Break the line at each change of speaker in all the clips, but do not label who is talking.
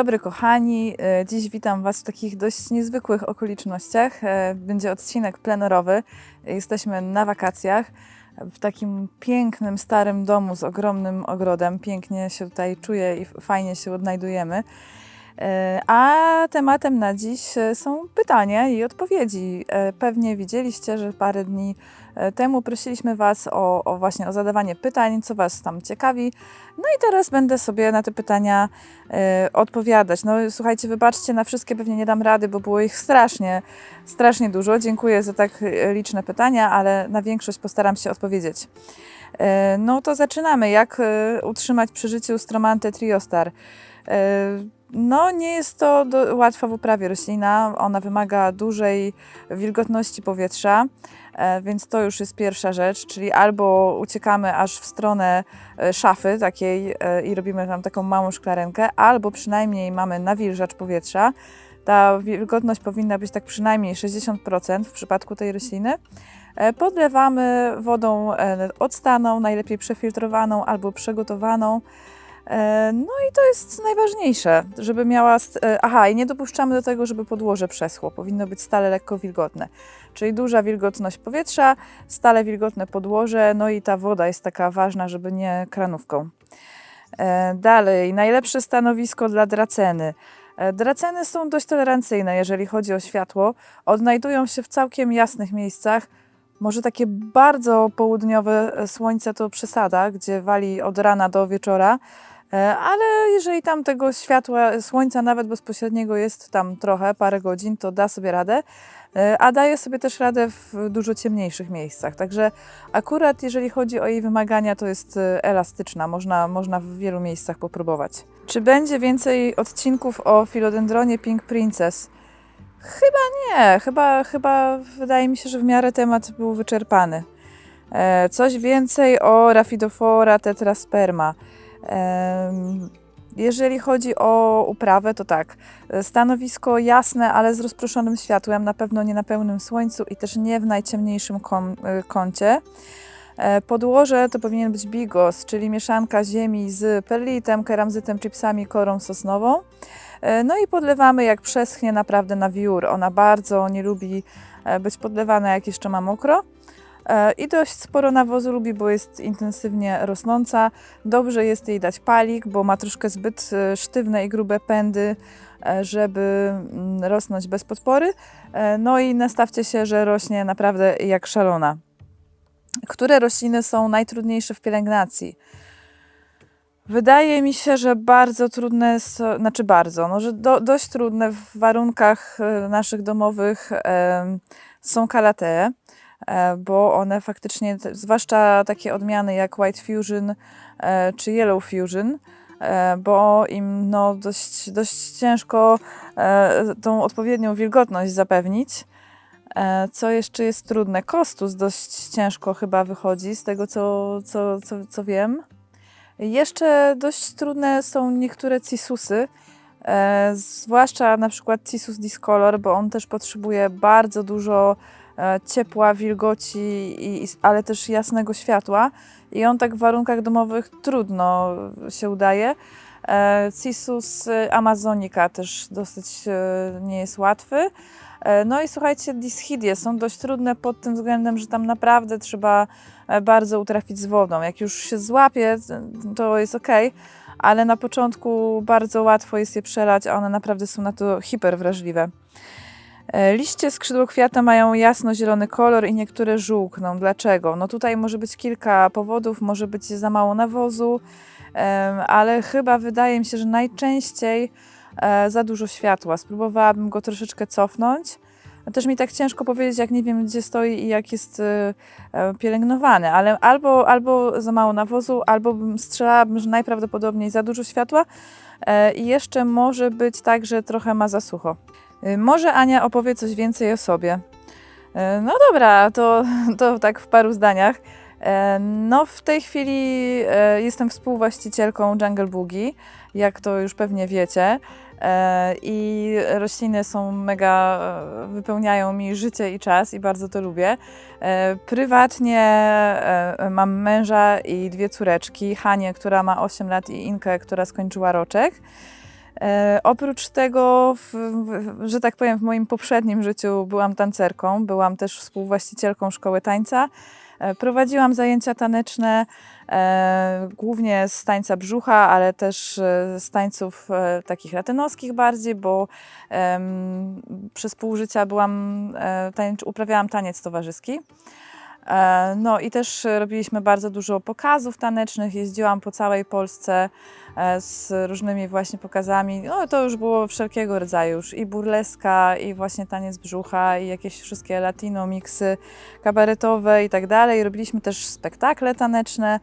dobry kochani. E, Dziś witam Was w takich dość niezwykłych okolicznościach. E, Będzie odcinek plenerowy. Jesteśmy na wakacjach w takim pięknym, starym domu z ogromnym ogrodem. Pięknie się tutaj czuję i fajnie się odnajdujemy. E, A tematem na dziś e, są pytania i odpowiedzi. E, Pewnie widzieliście, że parę dni temu prosiliśmy Was o, o właśnie o zadawanie pytań, co Was tam ciekawi. No i teraz będę sobie na te pytania odpowiadać. No słuchajcie, wybaczcie, na wszystkie pewnie nie dam rady, bo było ich strasznie, strasznie dużo. Dziękuję za tak liczne pytania, ale na większość postaram się odpowiedzieć. No to zaczynamy. Jak utrzymać przy życiu stromantę triostar? No, nie jest to do, łatwa w uprawie roślina. Ona wymaga dużej wilgotności powietrza, e, więc to już jest pierwsza rzecz, czyli albo uciekamy aż w stronę e, szafy takiej e, i robimy tam taką małą szklarenkę, albo przynajmniej mamy nawilżacz powietrza. Ta wilgotność powinna być tak przynajmniej 60% w przypadku tej rośliny. Podlewamy wodą odstaną, najlepiej przefiltrowaną albo przygotowaną. E, No i to jest najważniejsze, żeby miała. e, Aha, i nie dopuszczamy do tego, żeby podłoże przeschło. Powinno być stale lekko wilgotne. Czyli duża wilgotność powietrza, stale wilgotne podłoże, no i ta woda jest taka ważna, żeby nie kranówką. E, Dalej, najlepsze stanowisko dla draceny. Draceny są dość tolerancyjne, jeżeli chodzi o światło. Odnajdują się w całkiem jasnych miejscach. Może takie bardzo południowe e, słońce to przesada, gdzie wali od rana do wieczora, E, ale jeżeli tam tego światła, słońca nawet bezpośredniego jest tam trochę, parę godzin, to da sobie radę, E, a daje sobie też radę w dużo ciemniejszych miejscach. Także akurat jeżeli chodzi o jej wymagania, to jest e, elastyczna, można, można w wielu miejscach popróbować. Czy będzie więcej odcinków o filodendronie Pink Princess? Chyba nie, chyba, chyba wydaje mi się, że w miarę temat był wyczerpany. E, Coś więcej o Rhaphidophora tetrasperma. Em, Jeżeli chodzi o uprawę, to tak. e, Stanowisko jasne, ale z rozproszonym światłem, na pewno nie na pełnym słońcu i też nie w najciemniejszym e, kącie. E, Podłoże to powinien być bigos, czyli mieszanka ziemi z perlitem, keramzytem, chipsami, korą sosnową. E, No i podlewamy jak przeschnie naprawdę na wiór. Ona bardzo nie lubi e, być podlewana jak jeszcze ma mokro. E, I dość sporo nawozu lubi, bo jest intensywnie rosnąca. Dobrze jest jej dać palik, bo ma troszkę zbyt sztywne i grube pędy, żeby mm, rosnąć bez podpory. No i nastawcie się, że rośnie naprawdę jak szalona. Które rośliny są najtrudniejsze w pielęgnacji? Wydaje mi się, że bardzo trudne, znaczy bardzo, no, że do, dość trudne w warunkach e, naszych domowych są kalatee, e, bo one faktycznie, zwłaszcza takie odmiany jak White Fusion e, czy Yellow Fusion, bo im no, dość, dość ciężko tą odpowiednią wilgotność zapewnić. Co jeszcze jest trudne? Kostus dość ciężko chyba wychodzi, z tego co, co, co, co wiem. Jeszcze dość trudne są niektóre cisusy, e, zwłaszcza na przykład cisus discolor, bo on też potrzebuje bardzo dużo e, ciepła, wilgoci, i, i, ale też jasnego światła i on tak w warunkach domowych trudno się udaje. E, Cisus e, amazonica też dosyć e, nie jest łatwy. E, No i słuchajcie, dyschidie są dość trudne pod tym względem, że tam naprawdę trzeba e, bardzo utrafić z wodą. Jak już się złapie, to jest ok, ale na początku bardzo łatwo jest je przelać, a one naprawdę są na to hiperwrażliwe. E, Liście skrzydłokwiata mają jasno-zielony kolor i niektóre żółkną. Dlaczego? No tutaj może być kilka powodów, może być za mało nawozu, ale chyba wydaje mi się, że najczęściej za dużo światła. Spróbowałabym go troszeczkę cofnąć. Też mi tak ciężko powiedzieć, jak nie wiem, gdzie stoi i jak jest e, e, pielęgnowany, ale albo, albo za mało nawozu, albo bym strzelałabym, że najprawdopodobniej za dużo światła. E, I jeszcze może być tak, że trochę ma za sucho. E, Może Ania opowie coś więcej o sobie. E, No dobra, to, to tak w paru zdaniach. E, No, w tej chwili e, jestem współwłaścicielką Jungle Boogie, jak to już pewnie wiecie. E, I rośliny są mega, e, wypełniają mi życie i czas, i bardzo to lubię. E, Prywatnie mam męża i dwie córeczki: Hanię, która ma 8 lat, i Inkę, która skończyła roczek. Oprócz tego, w, że tak powiem, w moim poprzednim życiu byłam tancerką, byłam też współwłaścicielką szkoły tańca. E, prowadziłam zajęcia taneczne, e, głównie z tańca brzucha, ale też e, z tańców takich latynoskich bardziej, bo przez pół życia byłam, tańcz, uprawiałam taniec towarzyski. No i też robiliśmy bardzo dużo pokazów tanecznych, jeździłam po całej Polsce z różnymi właśnie pokazami. No to już było wszelkiego rodzaju, już i burleska, i właśnie taniec brzucha, i jakieś wszystkie latino, miksy kabaretowe i tak dalej. Robiliśmy też spektakle taneczne.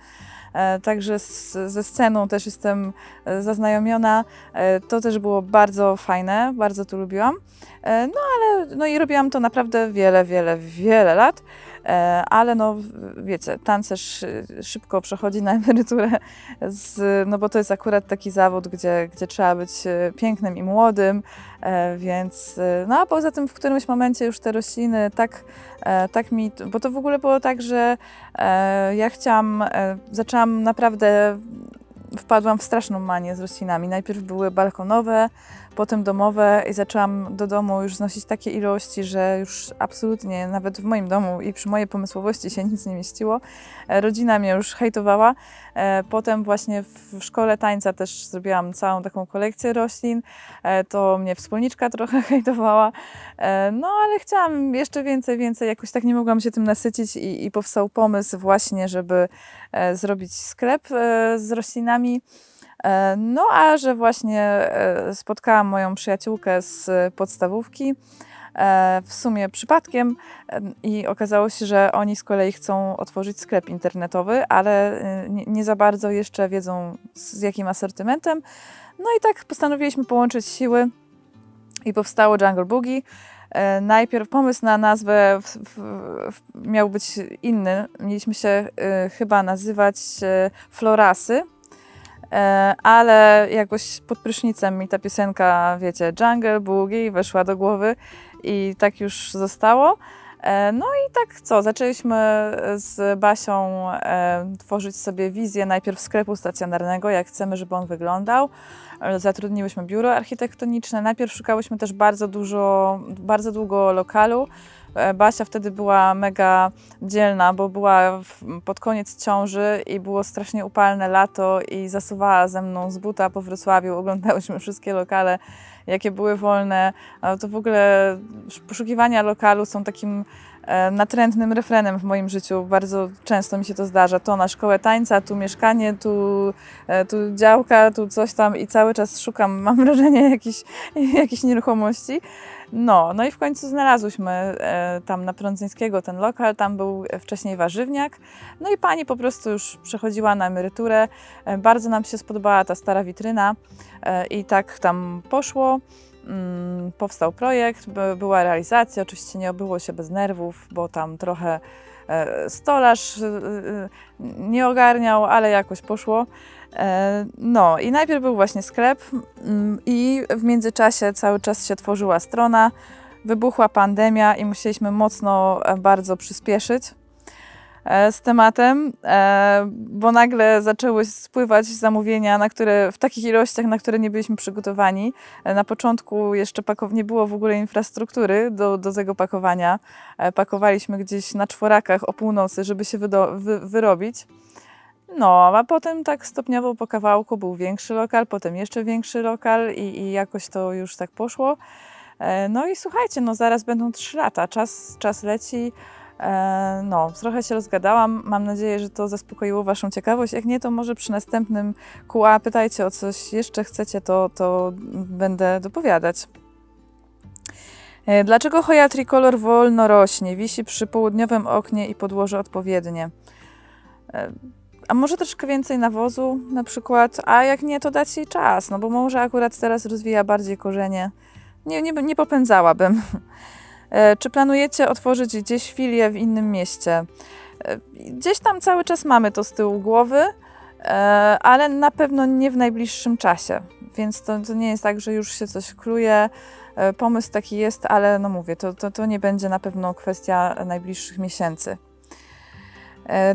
E, Także z, ze sceną też jestem e, zaznajomiona. E, To też było bardzo fajne, bardzo to lubiłam. E, No ale no i robiłam to naprawdę wiele, wiele, wiele lat. E, Ale no wiecie, tancerz szybko przechodzi na emeryturę, z, no bo to jest akurat taki zawód, gdzie, gdzie trzeba być e, pięknym i młodym, e, więc no a poza tym w którymś momencie już te rośliny tak, tak mi, bo to w ogóle było tak, że ja chciałam, zaczęłam naprawdę, wpadłam w straszną manię z roślinami. Najpierw były balkonowe, potem domowe i zaczęłam do domu już znosić takie ilości, że już absolutnie nawet w moim domu i przy mojej pomysłowości się nic nie mieściło. E, Rodzina mnie już hejtowała. E, Potem właśnie w szkole tańca też zrobiłam całą taką kolekcję roślin. E, To mnie wspólniczka trochę hejtowała. No ale chciałam jeszcze więcej, więcej. Jakoś tak nie mogłam się tym nasycić i, i powstał pomysł właśnie, żeby zrobić sklep z roślinami. E, No a że właśnie e, spotkałam moją przyjaciółkę z podstawówki, e, w sumie przypadkiem i okazało się, że oni z kolei chcą otworzyć sklep internetowy, ale nie, za bardzo jeszcze wiedzą z jakim asortymentem. No i tak postanowiliśmy połączyć siły i powstało Jungle Boogie. Najpierw pomysł na nazwę w, w, w, miał być inny. Mieliśmy się e, chyba nazywać e, Florasy, ale jakoś pod prysznicem mi ta piosenka, wiecie, Jungle Boogie weszła do głowy i tak już zostało. E, No i tak co, zaczęliśmy z Basią e, tworzyć sobie wizję najpierw sklepu stacjonarnego, jak chcemy, żeby on wyglądał. E, Zatrudniłyśmy biuro architektoniczne. Najpierw szukałyśmy też bardzo dużo, bardzo długo lokalu. E, Basia wtedy była mega dzielna, bo była w, pod koniec ciąży i było strasznie upalne lato i zasuwała ze mną z buta po Wrocławiu. Oglądałyśmy wszystkie lokale, jakie były wolne. To w ogóle poszukiwania lokalu są takim e, natrętnym refrenem w moim życiu. Bardzo często mi się to zdarza. To na szkołę tańca, tu mieszkanie, tu, e, tu działka, tu coś tam i cały czas szukam, mam wrażenie, jakichś jakichś nieruchomości. No, no i w końcu znalazłyśmy e, tam na Prądzyńskiego ten lokal, tam był wcześniej warzywniak. No i pani po prostu już przechodziła na emeryturę. E, bardzo nam się spodobała ta stara witryna e, i tak tam poszło. Mm, Powstał projekt, by- była realizacja. Oczywiście nie obyło się bez nerwów, bo tam trochę stolarz e, e, nie ogarniał, ale jakoś poszło. E, No i najpierw był właśnie sklep mm, i w międzyczasie cały czas się tworzyła strona. Wybuchła pandemia i musieliśmy mocno e, bardzo przyspieszyć e, z tematem, e, bo nagle zaczęły spływać zamówienia, na które, w takich ilościach, na które nie byliśmy przygotowani. E, Na początku jeszcze pakow- nie było w ogóle infrastruktury do, do tego pakowania. E, Pakowaliśmy gdzieś na czworakach o północy, żeby się wy- wyrobić. No, a potem tak stopniowo po kawałku był większy lokal, potem jeszcze większy lokal i, i jakoś to już tak poszło. E, No i słuchajcie, no zaraz będą trzy lata, czas, czas leci. E, No, trochę się rozgadałam. Mam nadzieję, że to zaspokoiło Waszą ciekawość. Jak nie, to może przy następnym QA pytajcie o coś jeszcze chcecie, to, to będę dopowiadać. E, Dlaczego Hoya tricolor wolno rośnie? Wisi przy południowym oknie i podłoże odpowiednie. E, a może troszkę więcej nawozu na przykład, a jak nie, to dać jej czas, no bo może akurat teraz rozwija bardziej korzenie. Nie, nie, nie popędzałabym. E, Czy planujecie otworzyć gdzieś filię w innym mieście? E, Gdzieś tam cały czas mamy to z tyłu głowy, e, ale na pewno nie w najbliższym czasie. Więc to, to nie jest tak, że już się coś kluje. Pomysł taki jest, ale no mówię, to, to, to nie będzie na pewno kwestia najbliższych miesięcy.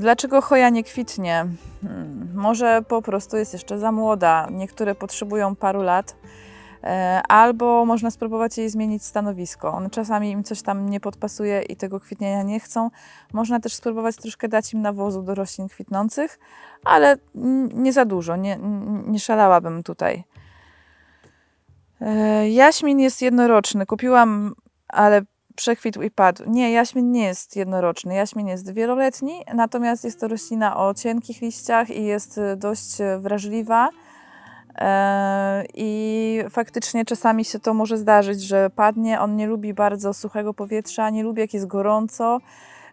Dlaczego choja nie kwitnie? Hmm, Może po prostu jest jeszcze za młoda. Niektóre potrzebują paru lat. E, Albo można spróbować jej zmienić stanowisko. One czasami im coś tam nie podpasuje i tego kwitnienia nie chcą. Można też spróbować troszkę dać im nawozu do roślin kwitnących, ale nie za dużo, nie, nie szalałabym tutaj. E, Jaśmin jest jednoroczny. Kupiłam, ale przekwitł i padł. Nie, jaśmin nie jest jednoroczny. Jaśmin jest wieloletni, natomiast jest to roślina o cienkich liściach i jest e, dość wrażliwa. E, I faktycznie czasami się to może zdarzyć, że padnie. On nie lubi bardzo suchego powietrza, nie lubi jak jest gorąco.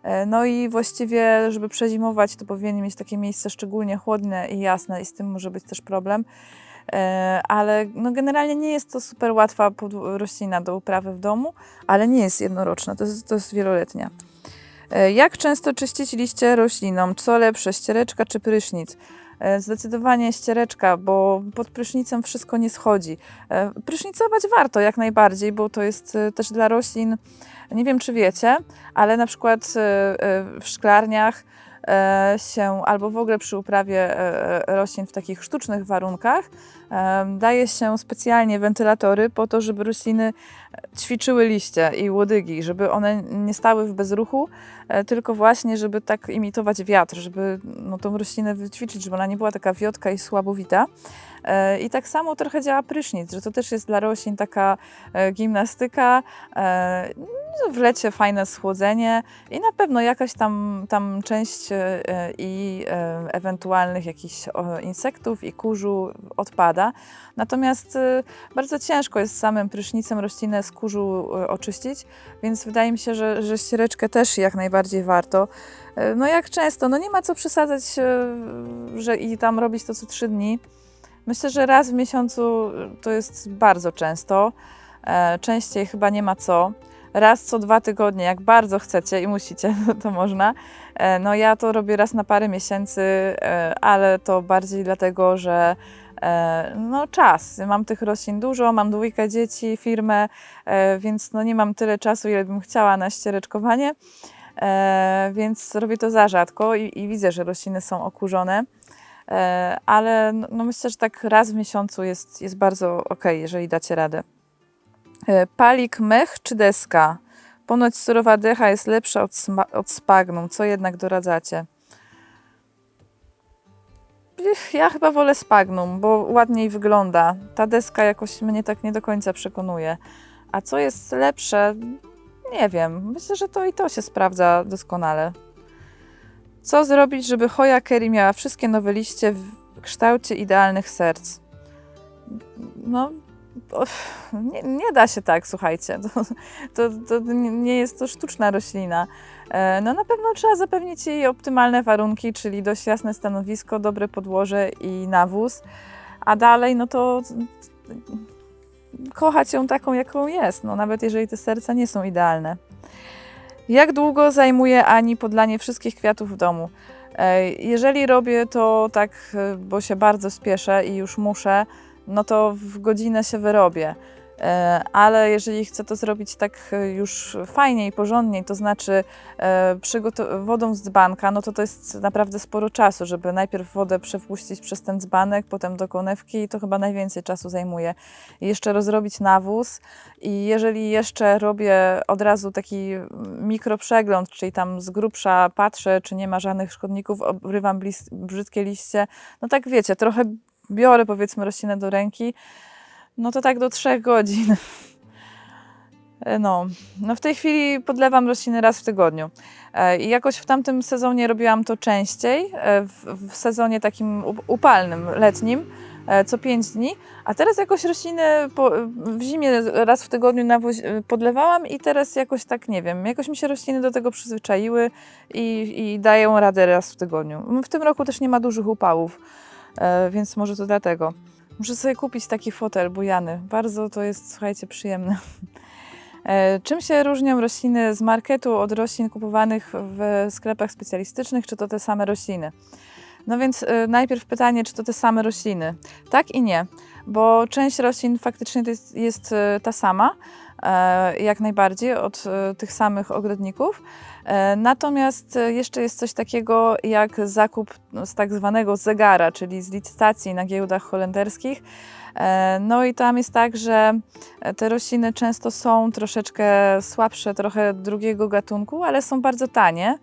E, No i właściwie, żeby przezimować, to powinien mieć takie miejsce szczególnie chłodne i jasne, i z tym może być też problem. E, Ale no generalnie nie jest to super łatwa roślina do uprawy w domu, ale nie jest jednoroczna, to jest, to jest wieloletnia. Jak często czyścić liście roślinom? Co lepsze, ściereczka czy prysznic? E, Zdecydowanie ściereczka, bo pod prysznicem wszystko nie schodzi. E, Prysznicować warto jak najbardziej, bo to jest e, też dla roślin, nie wiem czy wiecie, ale na przykład w szklarniach się albo w ogóle przy uprawie roślin w takich sztucznych warunkach daje się specjalnie wentylatory po to, żeby rośliny ćwiczyły liście i łodygi, żeby one nie stały w bezruchu, e, tylko właśnie, żeby tak imitować wiatr, żeby no, tą roślinę wyćwiczyć, żeby ona nie była taka wiotka i słabowita. E, I tak samo trochę działa prysznic, że to też jest dla roślin taka e, gimnastyka, e, no, w lecie fajne schłodzenie i na pewno jakaś tam, tam część e, i e, ewentualnych jakichś insektów i kurzu odpada. Natomiast e, bardzo ciężko jest samym prysznicem roślinę z kurzu e, oczyścić, więc wydaje mi się, że, że ściereczkę też jak najbardziej warto. E, No jak często? No nie ma co przesadzać, że i tam robić to co trzy dni. Myślę, że raz w miesiącu to jest bardzo często. E, Częściej chyba nie ma co. Raz co dwa tygodnie, jak bardzo chcecie i musicie, to można. E, No ja to robię raz na parę miesięcy, e, ale to bardziej dlatego, że no czas. Mam tych roślin dużo, mam dwójkę dzieci, firmę, e, więc no nie mam tyle czasu, ile bym chciała na ściereczkowanie. E, Więc robię to za rzadko i, i widzę, że rośliny są okurzone. E, ale no, no myślę, że tak raz w miesiącu jest, jest bardzo ok, jeżeli dacie radę. E, Palik, mech czy deska? Ponoć surowa decha jest lepsza od, od spagnum. Co jednak doradzacie? Ja chyba wolę spagnum, bo ładniej wygląda. Ta deska jakoś mnie tak nie do końca przekonuje. A co jest lepsze? Nie wiem. Myślę, że to i to się sprawdza doskonale. Co zrobić, żeby Hoya Kerry miała wszystkie nowe liście w kształcie idealnych serc? No, nie, nie da się tak, słuchajcie. To, to, to nie jest to sztuczna roślina. E, No na pewno trzeba zapewnić jej optymalne warunki, czyli dość jasne stanowisko, dobre podłoże i nawóz. A dalej, no to kochać ją taką, jaką jest, no nawet jeżeli te serca nie są idealne. Jak długo zajmuje Ani podlanie wszystkich kwiatów w domu? E, Jeżeli robię to tak, e, bo się bardzo spieszę i już muszę, no to w godzinę się wyrobię. E, Ale jeżeli chcę to zrobić tak e, już fajnie i porządniej, to znaczy e, wodą z dzbanka, no to to jest naprawdę sporo czasu, żeby najpierw wodę przepuścić przez ten dzbanek, potem do konewki i to chyba najwięcej czasu zajmuje. Jeszcze rozrobić nawóz i jeżeli jeszcze robię od razu taki mikroprzegląd, czyli tam z grubsza patrzę, czy nie ma żadnych szkodników, obrywam brzydkie liście, no tak wiecie, trochę biorę powiedzmy roślinę do ręki, no to tak do trzech godzin. E, No, no w tej chwili podlewam rośliny raz w tygodniu. E, I jakoś w tamtym sezonie robiłam to częściej, e, w, w sezonie takim up- upalnym, letnim, co 5 dni, a teraz jakoś rośliny po, w zimie raz w tygodniu podlewałam i teraz jakoś tak, nie wiem, jakoś mi się rośliny do tego przyzwyczaiły i, i dają radę raz w tygodniu. W tym roku też nie ma dużych upałów, więc może to dlatego. Muszę sobie kupić taki fotel bujany. Bardzo to jest, słuchajcie, przyjemne. E, Czym się różnią rośliny z marketu od roślin kupowanych w sklepach specjalistycznych? Czy to te same rośliny? No więc e, najpierw pytanie, czy to te same rośliny? Tak i nie, bo część roślin faktycznie jest, jest e, ta sama, e, jak najbardziej od e, tych samych ogrodników. E, Natomiast jeszcze jest coś takiego jak zakup no, z tak zwanego zegara, czyli z licytacji na giełdach holenderskich. E, No i tam jest tak, że te rośliny często są troszeczkę słabsze, trochę drugiego gatunku, ale są bardzo tanie.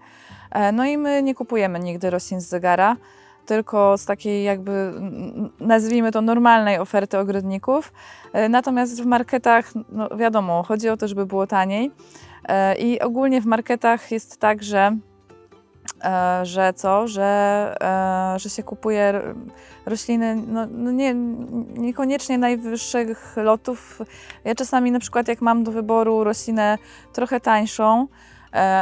E, No i my nie kupujemy nigdy roślin z zegara, tylko z takiej jakby nazwijmy to normalnej oferty ogrodników. E, Natomiast w marketach, no wiadomo, chodzi o to, żeby było taniej. E, I ogólnie w marketach jest tak, że, że co, że, że się kupuje rośliny no, no nie, niekoniecznie najwyższych lotów. Ja czasami na przykład jak mam do wyboru roślinę trochę tańszą,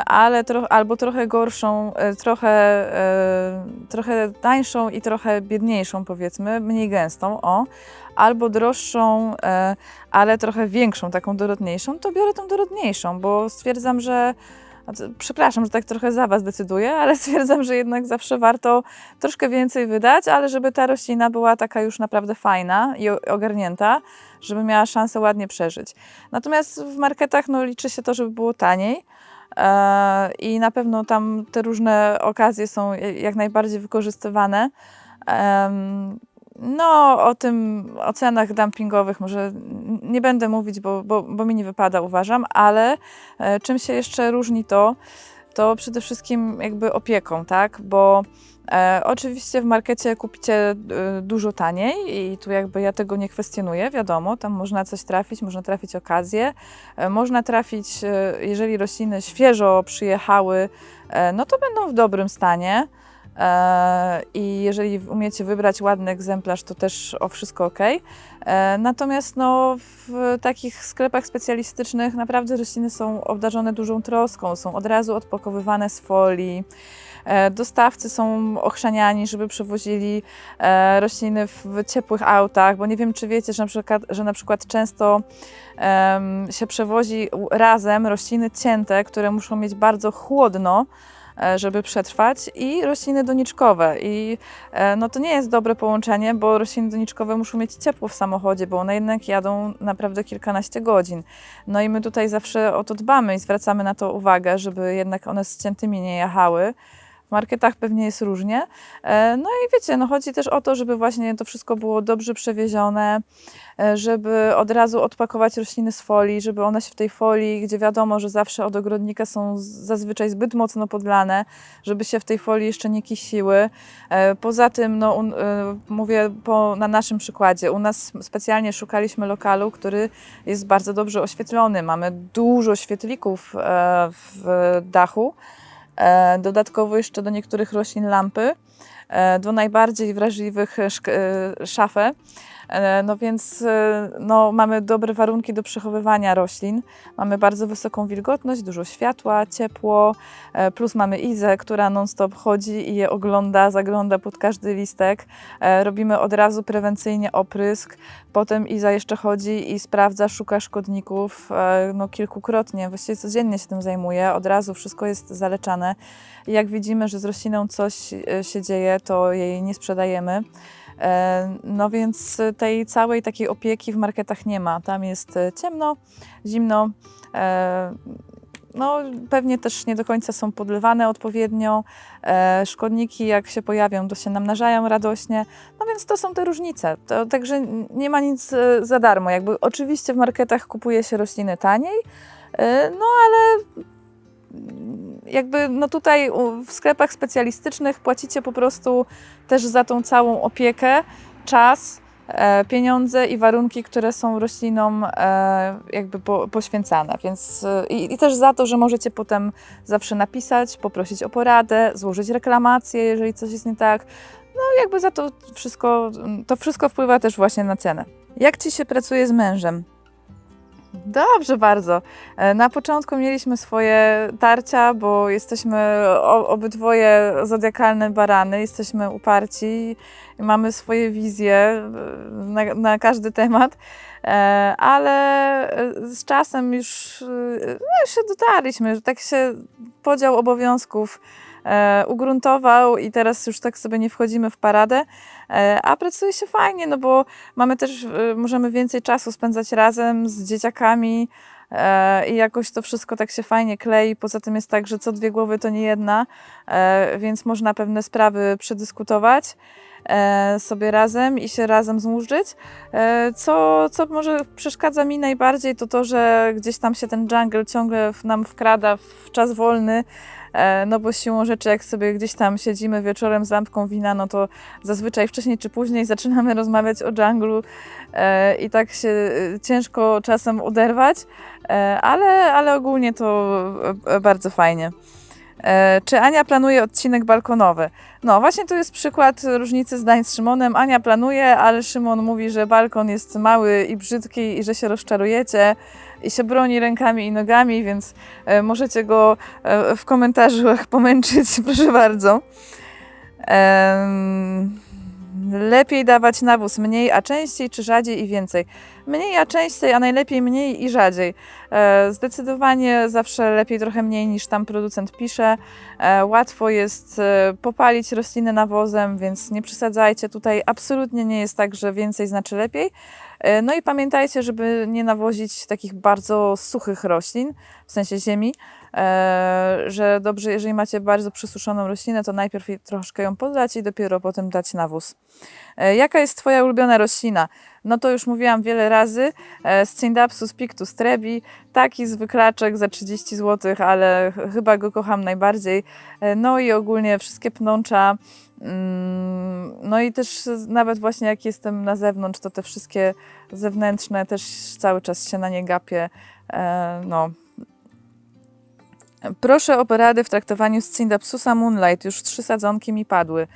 ale tro, albo trochę gorszą, e, trochę, e, trochę tańszą i trochę biedniejszą powiedzmy, mniej gęstą, o, albo droższą, e, ale trochę większą, taką dorodniejszą, to biorę tą dorodniejszą, bo stwierdzam, że Przepraszam, że tak trochę za Was decyduję, ale stwierdzam, że jednak zawsze warto troszkę więcej wydać, ale żeby ta roślina była taka już naprawdę fajna i ogarnięta, żeby miała szansę ładnie przeżyć. Natomiast w marketach no, liczy się to, żeby było taniej. E, I na pewno tam te różne okazje są jak najbardziej wykorzystywane. No, o tym, o cenach dumpingowych może nie będę mówić, bo, bo, bo mi nie wypada, uważam, ale e, czym się jeszcze różni to, to przede wszystkim jakby opieką, tak? Bo e, oczywiście w markecie kupicie e, dużo taniej i tu jakby ja tego nie kwestionuję, wiadomo, tam można coś trafić, można trafić okazję, e, można trafić, e, jeżeli rośliny świeżo przyjechały, e, no to będą w dobrym stanie. E, I jeżeli umiecie wybrać ładny egzemplarz, to też o wszystko ok. E, Natomiast no, w takich sklepach specjalistycznych naprawdę rośliny są obdarzone dużą troską, są od razu odpakowywane z folii. E, Dostawcy są ochrzaniani, żeby przewozili e, rośliny w, ciepłych autach, bo nie wiem, czy wiecie, że na przykład, że na przykład często się przewozi razem rośliny cięte, które muszą mieć bardzo chłodno, e, żeby przetrwać i rośliny doniczkowe. I no to nie jest dobre połączenie, bo rośliny doniczkowe muszą mieć ciepło w samochodzie, bo one jednak jadą naprawdę kilkanaście godzin. No i my tutaj zawsze o to dbamy i zwracamy na to uwagę, żeby jednak one z ciętymi nie jechały. W marketach pewnie jest różnie. E, No i wiecie, no chodzi też o to, żeby właśnie to wszystko było dobrze przewiezione, e, żeby od razu odpakować rośliny z folii, żeby one się w tej folii, gdzie wiadomo, że zawsze od ogrodnika są zazwyczaj zbyt mocno podlane, żeby się w tej folii jeszcze nie kisiły. E, Poza tym, no, un- mówię po, na naszym przykładzie, u nas specjalnie szukaliśmy lokalu, który jest bardzo dobrze oświetlony. Mamy dużo świetlików w dachu. E, Dodatkowo jeszcze do niektórych roślin lampy, e, do najbardziej wrażliwych e, szafę. E, No więc e, no, mamy dobre warunki do przechowywania roślin. Mamy bardzo wysoką wilgotność, dużo światła, ciepło, e, plus mamy Izę, która non-stop chodzi i je ogląda, zagląda pod każdy listek. Robimy od razu prewencyjnie oprysk. Potem Iza jeszcze chodzi i sprawdza, szuka szkodników no, kilkukrotnie. Właściwie codziennie się tym zajmuje. Od razu wszystko jest zaleczane. Jak widzimy, że z rośliną coś się dzieje, to jej nie sprzedajemy. E, No więc tej całej takiej opieki w marketach nie ma. Tam jest e, ciemno, zimno. e, No, pewnie też nie do końca są podlewane odpowiednio. Szkodniki, jak się pojawią, to się namnażają radośnie. No więc to są te różnice. To, także nie ma nic za darmo. Jakby oczywiście w marketach kupuje się rośliny taniej, no ale jakby no tutaj w sklepach specjalistycznych płacicie po prostu też za tą całą opiekę, czas, e, pieniądze i warunki, które są roślinom e, jakby po, poświęcane. Więc e, i, i też za to, że możecie potem zawsze napisać, poprosić o poradę, złożyć reklamację, jeżeli coś jest nie tak. no jakby za to wszystko, to wszystko wpływa też właśnie na cenę. Jak Ci się pracuje z mężem? Dobrze bardzo. E, Na początku mieliśmy swoje tarcia, bo jesteśmy obydwoje zodiakalne barany, jesteśmy uparci i mamy swoje wizje e, na, na każdy temat, E, ale z czasem już, no się dotarliśmy, że tak się podział obowiązków ugruntował i teraz już tak sobie nie wchodzimy w paradę, e, a pracuje się fajnie, no bo mamy też, e, możemy więcej czasu spędzać razem z dzieciakami e, i jakoś to wszystko tak się fajnie klei. Poza tym jest tak, że co dwie głowy to nie jedna, e, więc można pewne sprawy przedyskutować e, sobie razem i się razem zmurzyć. E, Co, co może przeszkadza mi najbardziej, to to, że gdzieś tam się ten jungle ciągle nam wkrada w czas wolny, e, no bo siłą rzeczy, jak sobie gdzieś tam siedzimy wieczorem z lampką wina, no to zazwyczaj wcześniej czy później zaczynamy rozmawiać o dżunglu e, i tak się e, ciężko czasem oderwać, e, ale, ale ogólnie to e, bardzo fajnie. E, Czy Ania planuje odcinek balkonowy? No, właśnie tu jest przykład różnicy zdań z Szymonem. Ania planuje, ale Szymon mówi, że balkon jest mały i brzydki i że się rozczarujecie i się broni rękami i nogami, więc e, możecie go e, w komentarzach pomęczyć, proszę bardzo. Em, lepiej dawać nawóz mniej, a częściej, czy rzadziej i więcej? Mniej, a częściej, a najlepiej mniej i rzadziej. E, Zdecydowanie zawsze lepiej trochę mniej niż tam producent pisze. E, Łatwo jest e, popalić rośliny nawozem, więc nie przesadzajcie. Tutaj absolutnie nie jest tak, że więcej znaczy lepiej. No i pamiętajcie, żeby nie nawozić takich bardzo suchych roślin, w sensie ziemi, że dobrze, jeżeli macie bardzo przysuszoną roślinę, to najpierw troszkę ją podlać i dopiero potem dać nawóz. E, Jaka jest Twoja ulubiona roślina? No to już mówiłam wiele razy. E, Scindapsus pictus trebi, taki zwyklaczek za 30 zł, ale ch- chyba go kocham najbardziej. E, No i ogólnie wszystkie pnącza. mm, No i też nawet właśnie jak jestem na zewnątrz, to te wszystkie zewnętrzne też cały czas się na nie gapię. E, No. Proszę o poradę w traktowaniu Scindapsusa Moonlight. Już trzy sadzonki mi padły.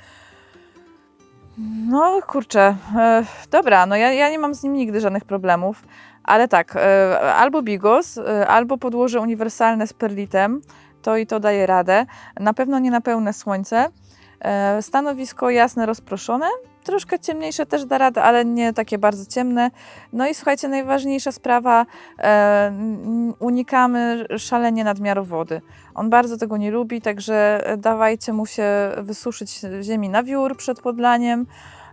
No kurczę, e, dobra, no ja, ja nie mam z nim nigdy żadnych problemów, ale tak, e, albo bigos, e, albo podłoże uniwersalne z perlitem, to i to daje radę. Na pewno nie na pełne słońce. E, stanowisko jasne, rozproszone, troszkę ciemniejsze też da radę, ale nie takie bardzo ciemne. No i słuchajcie, najważniejsza sprawa, e, unikamy szalenie nadmiaru wody. On bardzo tego nie lubi, także dawajcie mu się wysuszyć ziemi na wiór przed podlaniem.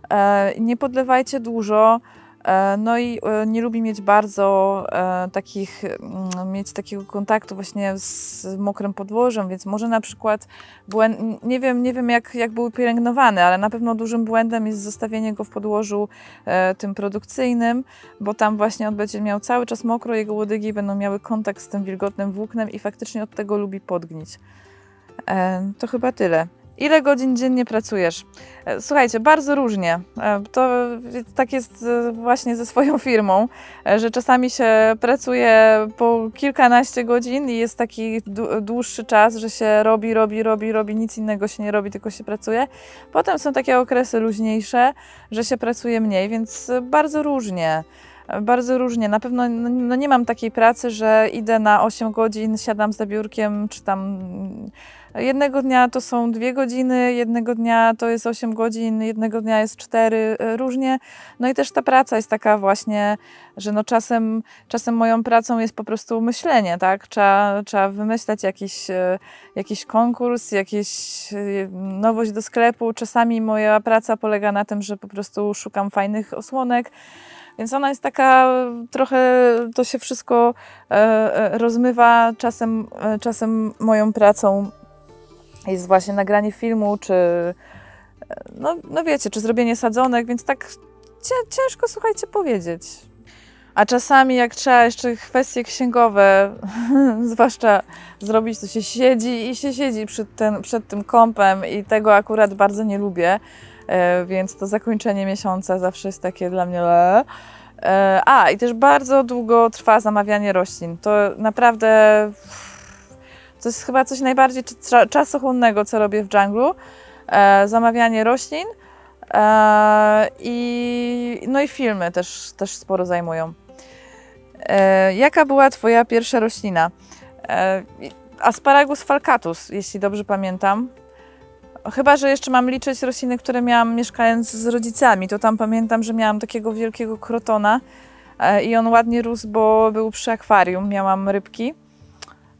E, Nie podlewajcie dużo. E, No i e, nie lubi mieć bardzo e, takich, mm, mieć takiego kontaktu właśnie z mokrym podłożem, więc może na przykład błęd, nie wiem, nie wiem jak, jak był pielęgnowany, ale na pewno dużym błędem jest zostawienie go w podłożu tym produkcyjnym, bo tam właśnie on będzie miał cały czas mokro, jego łodygi będą miały kontakt z tym wilgotnym włóknem i faktycznie od tego lubi podgnić. To chyba tyle. Ile godzin dziennie pracujesz? E, Słuchajcie, bardzo różnie. E, To tak jest e, właśnie ze swoją firmą, że czasami się pracuje po kilkanaście godzin i jest taki dłu- dłuższy czas, że się robi, robi, robi, robi, nic innego się nie robi, tylko się pracuje. Potem są takie okresy luźniejsze, że się pracuje mniej, więc bardzo różnie. E, Bardzo różnie. Na pewno no, nie mam takiej pracy, że idę na 8 godzin, siadam za biurkiem, czy tam mm, jednego dnia to są dwie godziny, jednego dnia to jest 8 godzin, jednego dnia jest 4, różnie. No i też ta praca jest taka właśnie, że no czasem, czasem moją pracą jest po prostu myślenie, tak? Trzeba, trzeba wymyślać jakiś, e, jakiś konkurs, jakieś e, nowość do sklepu. Czasami moja praca polega na tym, że po prostu szukam fajnych osłonek. Więc ona jest taka trochę, to się wszystko e, e, rozmywa. Czasem, e, czasem moją pracą jest właśnie nagranie filmu, czy no, no wiecie, czy zrobienie sadzonek, więc tak ciężko, słuchajcie, powiedzieć. A czasami jak trzeba jeszcze kwestie księgowe, zwłaszcza zrobić, to się siedzi i się siedzi przed, ten, przed tym kąpem i tego akurat bardzo nie lubię, więc to zakończenie miesiąca zawsze jest takie dla mnie... E. E, A, i też bardzo długo trwa zamawianie roślin. To naprawdę to jest chyba coś najbardziej cza- czasochłonnego, co robię w dżunglu. E, zamawianie roślin. E, I, no i filmy też, też sporo zajmują. E, jaka była Twoja pierwsza roślina? E, asparagus falcatus, jeśli dobrze pamiętam. Chyba, że jeszcze mam liczyć rośliny, które miałam mieszkając z rodzicami, to tam pamiętam, że miałam takiego wielkiego krotona e, i on ładnie rósł, bo był przy akwarium, miałam rybki.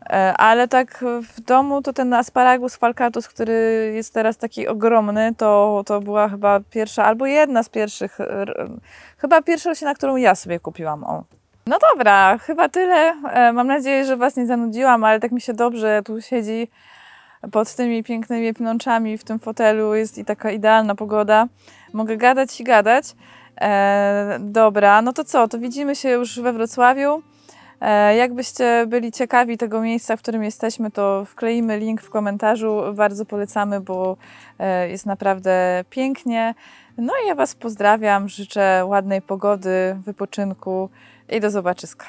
E, Ale tak w domu to ten asparagus falcatus, który jest teraz taki ogromny, to, to była chyba pierwsza, albo jedna z pierwszych, r- chyba pierwsza roślina, którą ja sobie kupiłam. O. No dobra, chyba tyle. E, Mam nadzieję, że Was nie zanudziłam, ale tak mi się dobrze tu siedzi pod tymi pięknymi pnączami w tym fotelu. Jest i taka idealna pogoda. Mogę gadać i gadać. E, dobra, no to co? To widzimy się już we Wrocławiu. E, jakbyście byli ciekawi tego miejsca, w którym jesteśmy, to wkleimy link w komentarzu. Bardzo polecamy, bo e, jest naprawdę pięknie. No i ja Was pozdrawiam, życzę ładnej pogody, wypoczynku i do zobaczyska.